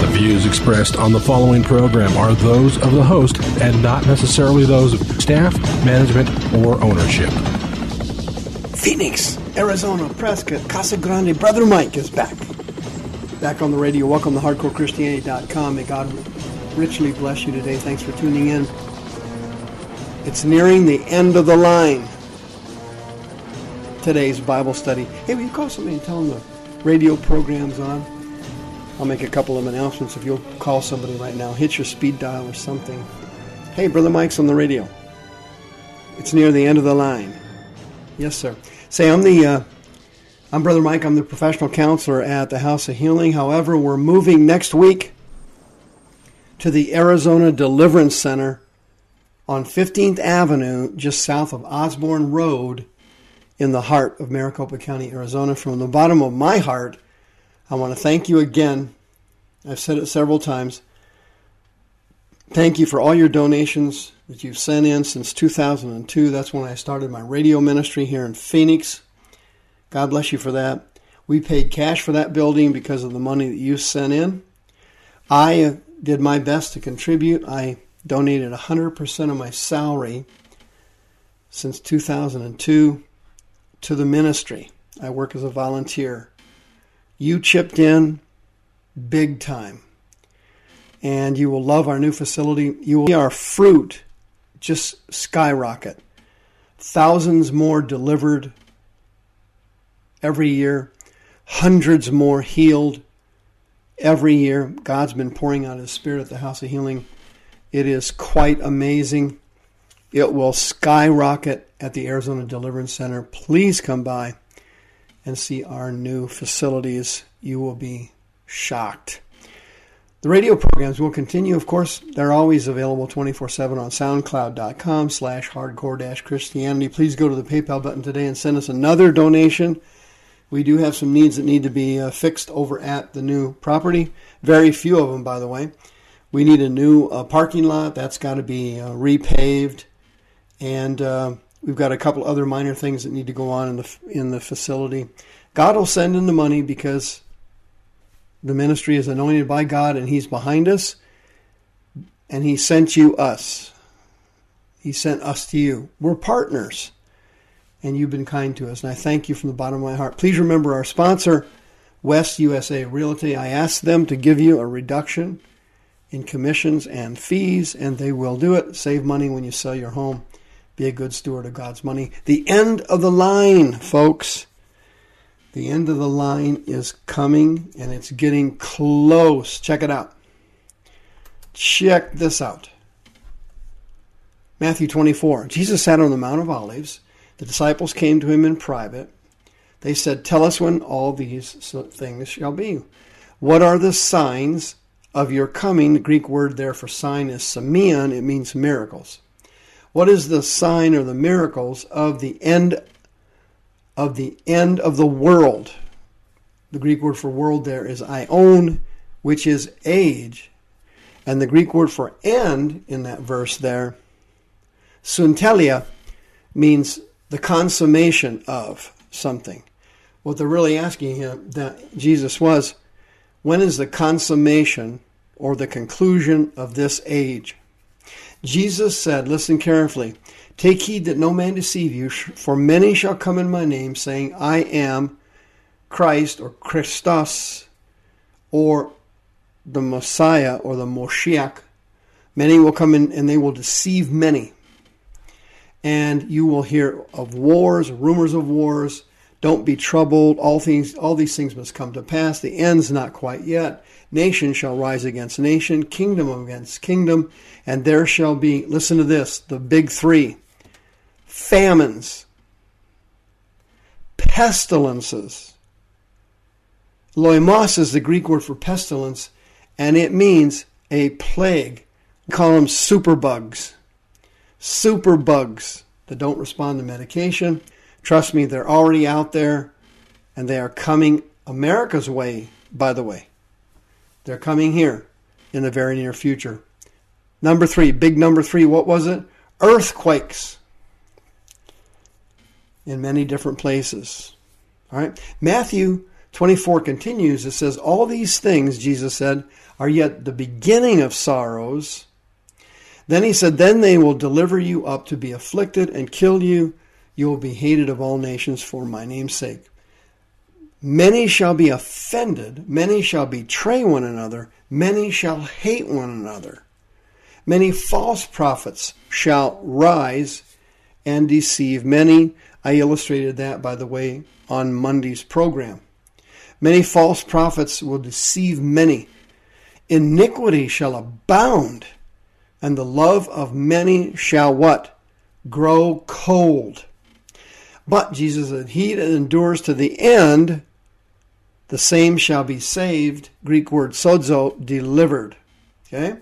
The views expressed on the following program are those of the host and not necessarily those of staff, management, or ownership. Phoenix, Arizona, Prescott, Casa Grande. Brother Mike is back. Back on the radio. Welcome to HardcoreChristianity.com. May God richly bless you today. Thanks for tuning in. It's nearing the end of the line. Today's Bible study. Hey, will you call somebody and tell them the radio program's on? I'll make a couple of announcements if you'll call somebody right now. Hit your speed dial or something. Hey, Brother Mike's on the radio. It's near the end of the line. Yes, sir. Say, I'm the uh, I'm Brother Mike. I'm the professional counselor at the House of Healing. However, we're moving next week to the Arizona Deliverance Center on 15th Avenue, just south of Osborne Road, in the heart of Maricopa County, Arizona. From the bottom of my heart, I want to thank you again. I've said it several times. Thank you for all your donations that you've sent in since 2002. That's when I started my radio ministry here in Phoenix. God bless you for that. We paid cash for that building because of the money that you sent in. I did my best to contribute. I donated 100% of my salary since 2002 to the ministry. I work as a volunteer. You chipped in big time. And you will love our new facility. You will see our fruit just skyrocket. Thousands more delivered every year, hundreds more healed every year. God's been pouring out His Spirit at the House of Healing. It is quite amazing. It will skyrocket at the Arizona Deliverance Center. Please come by and see our new facilities. You will be shocked. The radio programs will continue. Of course, they're always available 24-7 on soundcloud.com slash hardcore Christianity. Please go to the PayPal button today and send us another donation. We do have some needs that need to be uh, fixed over at the new property. Very few of them, by the way. We need a new uh, parking lot. That's got to be uh, repaved. And uh, we've got a couple other minor things that need to go on in the, in the facility. God will send in the money because the ministry is anointed by God and He's behind us. And He sent you us. He sent us to you. We're partners. And you've been kind to us. And I thank you from the bottom of my heart. Please remember our sponsor, West USA Realty. I asked them to give you a reduction in commissions and fees, and they will do it. Save money when you sell your home. Be a good steward of God's money. The end of the line, folks. The end of the line is coming and it's getting close. Check it out. Check this out. Matthew 24. Jesus sat on the Mount of Olives. The disciples came to him in private. They said, Tell us when all these things shall be. What are the signs of your coming? The Greek word there for sign is semeion. It means miracles. What is the sign or the miracles of the end of the end of the world. The Greek word for world there is aion, which is age. And the Greek word for end in that verse there, suntelia, means the consummation of something. What they're really asking him that Jesus was, when is the consummation or the conclusion of this age? Jesus said, listen carefully, Take heed that no man deceive you, for many shall come in my name, saying, I am Christ or Christos or the Messiah or the Moshiach. Many will come in and they will deceive many. And you will hear of wars, rumors of wars. Don't be troubled. All things, all these things must come to pass. The end's not quite yet. Nation shall rise against nation, kingdom against kingdom, and there shall be, listen to this, the big three famines, pestilences, Loimos is the Greek word for pestilence, and it means a plague. We call them superbugs. Superbugs that don't respond to medication. Trust me, they're already out there, and they are coming America's way, by the way. They're coming here in the very near future. Number three, big number three, what was it? Earthquakes in many different places. All right. Matthew 24 continues. It says, All these things, Jesus said, are yet the beginning of sorrows. Then he said, Then they will deliver you up to be afflicted and kill you. You will be hated of all nations for my name's sake. Many shall be offended, many shall betray one another, many shall hate one another. Many false prophets shall rise and deceive many. I illustrated that, by the way, on Monday's program. Many false prophets will deceive many. Iniquity shall abound, and the love of many shall what? Grow cold. But Jesus said, He that endures to the end, the same shall be saved. Greek word sozo, delivered. Okay?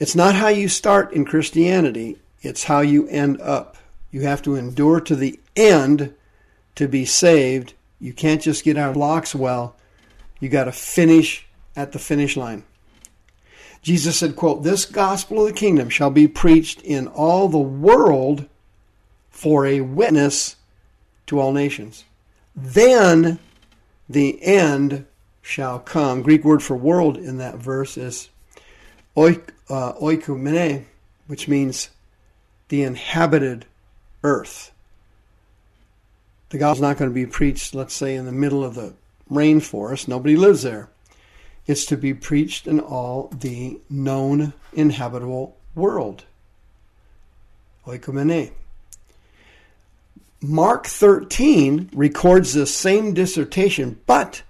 It's not how you start in Christianity, it's how you end up. You have to endure to the end to be saved. You can't just get out of locks well. You got to finish at the finish line. Jesus said, quote, This gospel of the kingdom shall be preached in all the world for a witness to all nations. Then the end shall come. Greek word for world in that verse is uh, oikumene, which means the inhabited earth. The gospel is not going to be preached, let's say, in the middle of the rainforest. Nobody lives there. It's to be preached in all the known inhabitable world. Oikumene. Mark 13 records this same dissertation, but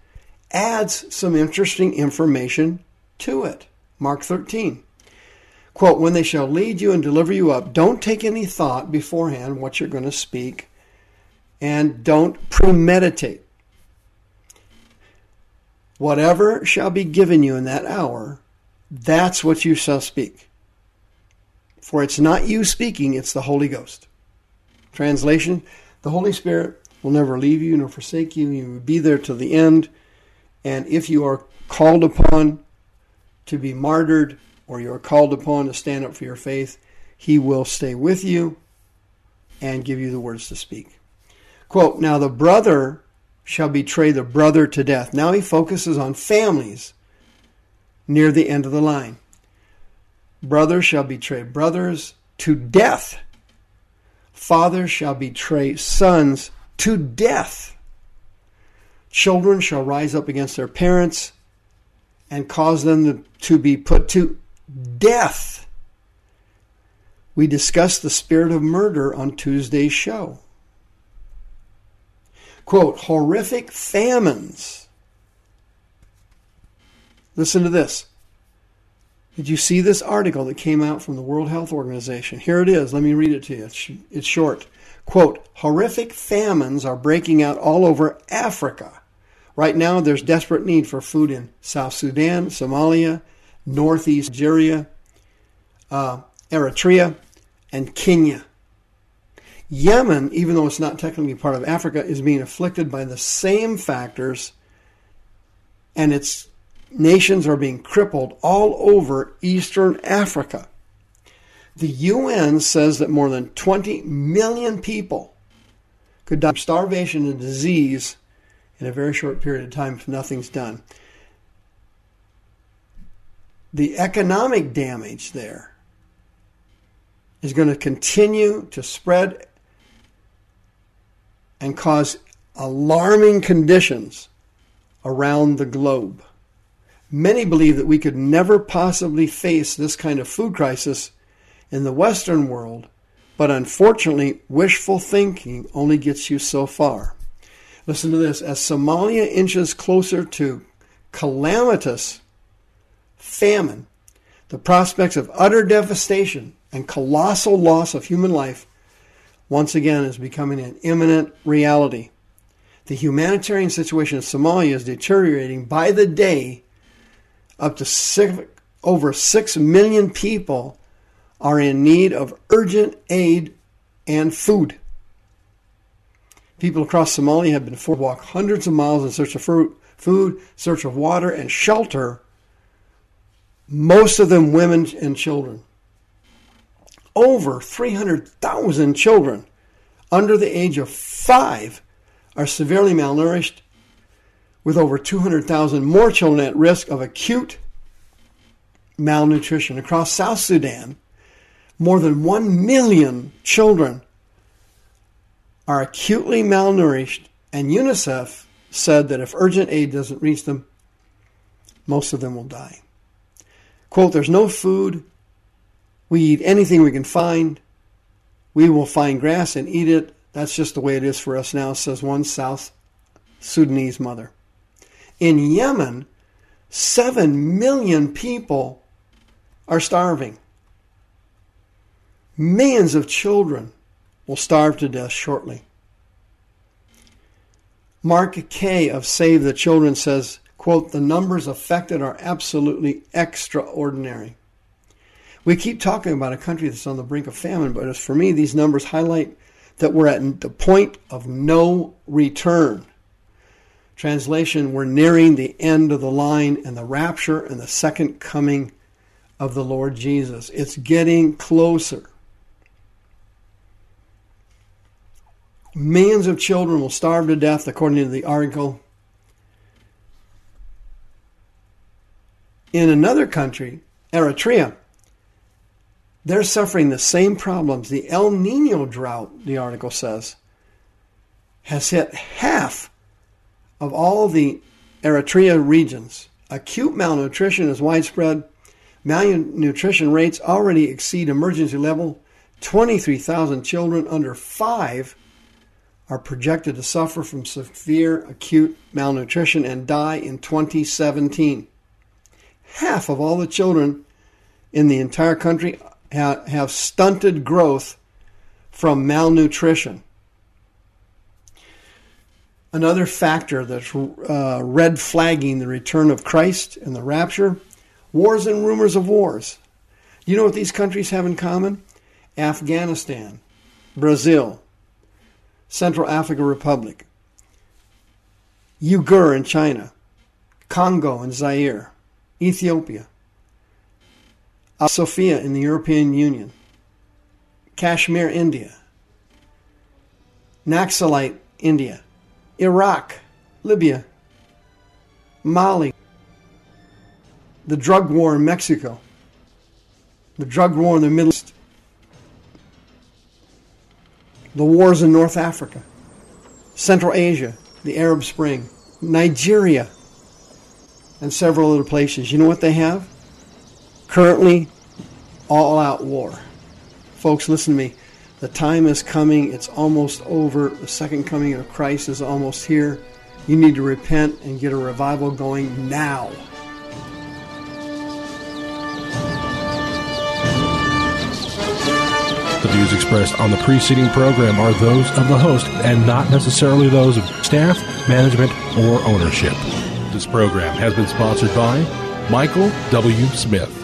adds some interesting information to it. Mark 13. Quote, When they shall lead you and deliver you up, don't take any thought beforehand what you're going to speak, and don't premeditate. Whatever shall be given you in that hour, that's what you shall speak. For it's not you speaking, it's the Holy Ghost. Translation The Holy Spirit will never leave you nor forsake you. You will be there till the end. And if you are called upon to be martyred or you are called upon to stand up for your faith, He will stay with you and give you the words to speak. Quote Now the brother shall betray the brother to death. Now he focuses on families near the end of the line. Brothers shall betray brothers to death. Fathers shall betray sons to death. Children shall rise up against their parents and cause them to be put to death. We discussed the spirit of murder on Tuesday's show quote, horrific famines. Listen to this. Did you see this article that came out from the World Health Organization? Here it is. Let me read it to you. It's, short. Quote, horrific famines are breaking out all over Africa. Right now, there's desperate need for food in South Sudan, Somalia, Northeast Nigeria, uh, Eritrea, and Kenya. Yemen, even though it's not technically part of Africa, is being afflicted by the same factors, and its nations are being crippled all over Eastern Africa. The UN says that more than 20 million people could die of starvation and disease in a very short period of time if nothing's done. The economic damage there is going to continue to spread and cause alarming conditions around the globe. Many believe that we could never possibly face this kind of food crisis in the Western world, but unfortunately, wishful thinking only gets you so far. Listen to this as Somalia inches closer to calamitous famine, the prospects of utter devastation and colossal loss of human life once again is becoming an imminent reality. The humanitarian situation in Somalia is deteriorating by the day. Up to six, over 6 million people are in need of urgent aid and food. People across Somalia have been forced to walk hundreds of miles in search of food, search of water, and shelter, most of them women and children. Over 300,000 children under the age of five are severely malnourished, with over 200,000 more children at risk of acute malnutrition. Across South Sudan, more than 1 million children are acutely malnourished, and UNICEF said that if urgent aid doesn't reach them, most of them will die. Quote, there's no food. We eat anything we can find. We will find grass and eat it. That's just the way it is for us now, says one South Sudanese mother. In Yemen, 7 million people are starving. Millions of children will starve to death shortly. Mark Kaye of Save the Children says, quote, the numbers affected are absolutely extraordinary. We keep talking about a country that's on the brink of famine, but as for me, these numbers highlight that we're at the point of no return. Translation, we're nearing the end of the line and the rapture and the second coming of the Lord Jesus. It's getting closer. Millions of children will starve to death, according to the article. In another country, Eritrea, they're suffering the same problems. The El Nino drought, the article says, has hit half of all the Eritrea regions. Acute malnutrition is widespread. Malnutrition rates already exceed emergency level. 23,000 children under five are projected to suffer from severe acute malnutrition and die in 2017. Half of all the children in the entire country ha- have stunted growth from malnutrition. Another factor that's uh, red flagging the return of Christ and the rapture wars and rumors of wars. You know what these countries have in common? Afghanistan, Brazil, Central African Republic, Uyghur in China, Congo and Zaire, Ethiopia, Sofia in the European Union, Kashmir, India, Naxalite, India, Iraq, Libya, Mali, the drug war in Mexico, the drug war in the Middle East, the wars in North Africa, Central Asia, the Arab Spring, Nigeria, and several other places. You know what they have? Currently, all out war. Folks, listen to me. The time is coming. It's almost over. The second coming of Christ is almost here. You need to repent and get a revival going now. The views expressed on the preceding program are those of the host and not necessarily those of staff, management, or ownership. This program has been sponsored by Michael W. Smith.